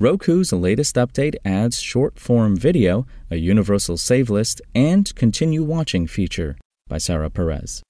Roku's latest update adds short form video, a universal save list, and continue watching feature by Sarah Perez.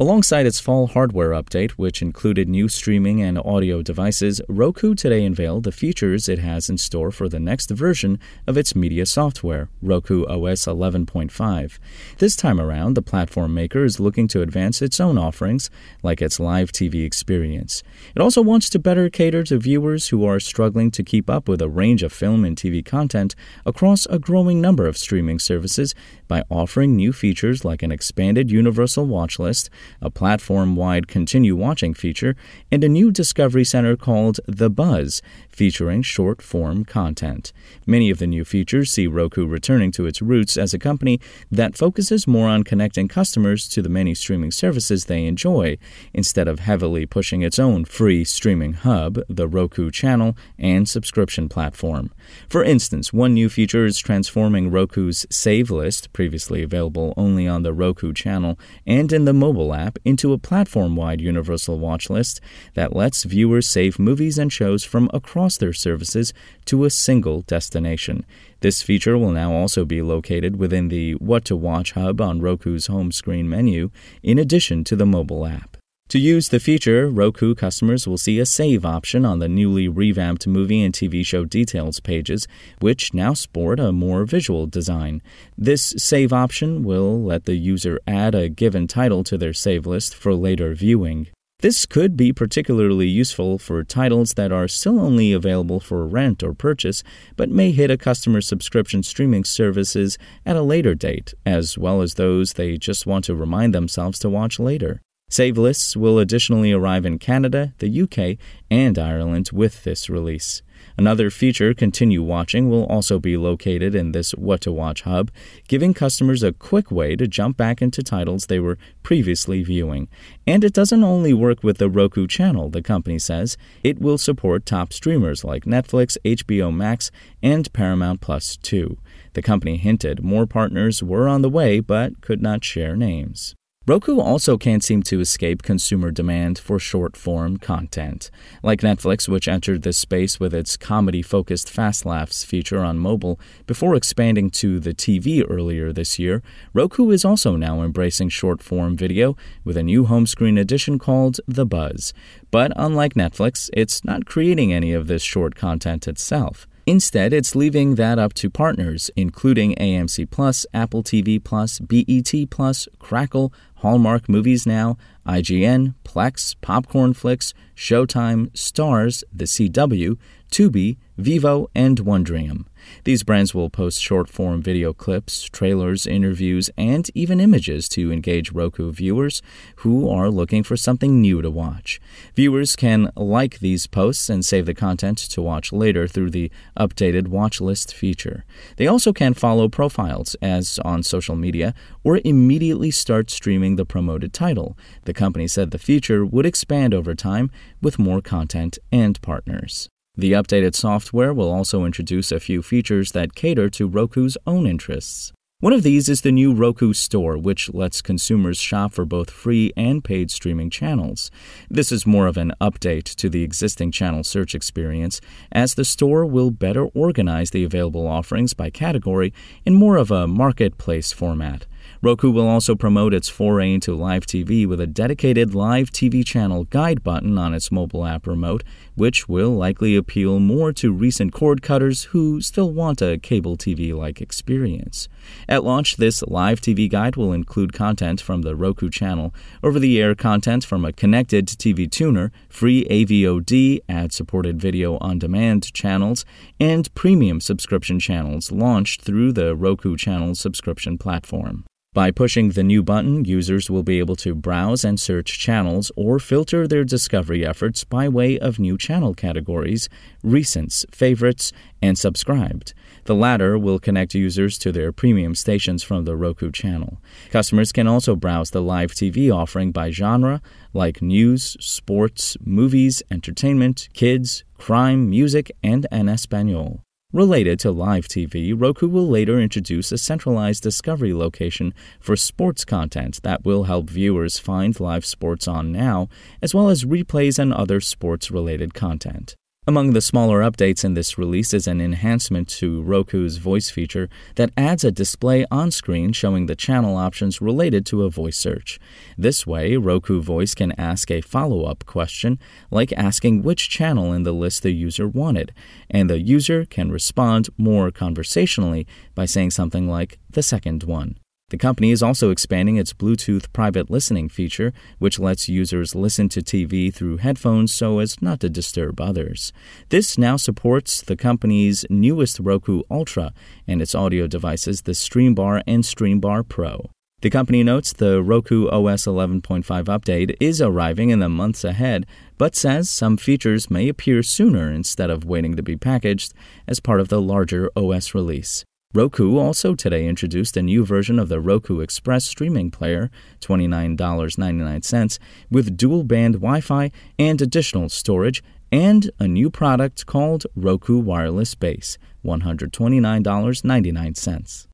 Alongside its fall hardware update, which included new streaming and audio devices, Roku today unveiled the features it has in store for the next version of its media software, Roku OS 11.5. This time around, the platform maker is looking to advance its own offerings, like its live TV experience. It also wants to better cater to viewers who are struggling to keep up with a range of film and TV content across a growing number of streaming services by offering new features like an expanded universal watch list a platform wide continue watching feature, and a new Discovery Center called The Buzz, featuring short form content. Many of the new features see Roku returning to its roots as a company that focuses more on connecting customers to the many streaming services they enjoy, instead of heavily pushing its own free streaming hub, the Roku channel, and subscription platform. For instance, one new feature is transforming Roku's Save List, previously available only on the Roku channel and in the mobile app into a platform wide universal watch list that lets viewers save movies and shows from across their services to a single destination. This feature will now also be located within the What to Watch hub on Roku's home screen menu, in addition to the mobile app. To use the feature, Roku customers will see a save option on the newly revamped movie and TV show details pages, which now sport a more visual design. This save option will let the user add a given title to their save list for later viewing. This could be particularly useful for titles that are still only available for rent or purchase, but may hit a customer's subscription streaming services at a later date, as well as those they just want to remind themselves to watch later. Save lists will additionally arrive in Canada, the UK, and Ireland with this release. Another feature, Continue Watching, will also be located in this What to Watch hub, giving customers a quick way to jump back into titles they were previously viewing. And it doesn't only work with the Roku channel, the company says. It will support top streamers like Netflix, HBO Max, and Paramount Plus too. The company hinted more partners were on the way but could not share names. Roku also can't seem to escape consumer demand for short form content. Like Netflix, which entered this space with its comedy focused Fast Laughs feature on mobile before expanding to the TV earlier this year, Roku is also now embracing short form video with a new home screen edition called The Buzz. But unlike Netflix, it's not creating any of this short content itself. Instead, it's leaving that up to partners, including AMC Plus, Apple TV Plus, BET Plus, Crackle, Hallmark Movies Now, IGN, Plex, Popcorn Flix, Showtime, Starz, The CW, Tubi, Vevo, and Wondrium. These brands will post short form video clips, trailers, interviews, and even images to engage Roku viewers who are looking for something new to watch. Viewers can like these posts and save the content to watch later through the updated watch list feature. They also can follow profiles, as on social media, or immediately start streaming the promoted title. The company said the feature would expand over time with more content and partners. The updated software will also introduce a few features that cater to Roku's own interests. One of these is the new Roku Store, which lets consumers shop for both free and paid streaming channels. This is more of an update to the existing channel search experience, as the store will better organize the available offerings by category in more of a marketplace format. Roku will also promote its foray into live TV with a dedicated live TV channel guide button on its mobile app remote, which will likely appeal more to recent cord cutters who still want a cable TV like experience. At launch, this live TV guide will include content from the Roku channel, over the air content from a connected TV tuner, free AVOD, ad supported video on demand channels, and premium subscription channels launched through the Roku channel subscription platform. By pushing the new button, users will be able to browse and search channels or filter their discovery efforts by way of new channel categories, recents, favorites, and subscribed. The latter will connect users to their premium stations from the Roku channel. Customers can also browse the live TV offering by genre, like news, sports, movies, entertainment, kids, crime, music, and en Espanol. Related to live TV, Roku will later introduce a centralized discovery location for sports content that will help viewers find live sports on now, as well as replays and other sports related content. Among the smaller updates in this release is an enhancement to Roku's voice feature that adds a display on screen showing the channel options related to a voice search. This way, Roku Voice can ask a follow up question, like asking which channel in the list the user wanted, and the user can respond more conversationally by saying something like the second one. The company is also expanding its Bluetooth private listening feature, which lets users listen to TV through headphones so as not to disturb others. This now supports the company's newest Roku Ultra and its audio devices, the Streambar and Streambar Pro. The company notes the Roku OS 11.5 update is arriving in the months ahead, but says some features may appear sooner instead of waiting to be packaged as part of the larger OS release. Roku also today introduced a new version of the Roku Express streaming player, $29.99, with dual band Wi Fi and additional storage, and a new product called Roku Wireless Base, $129.99.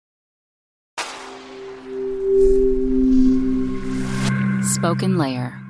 SpokenLayer.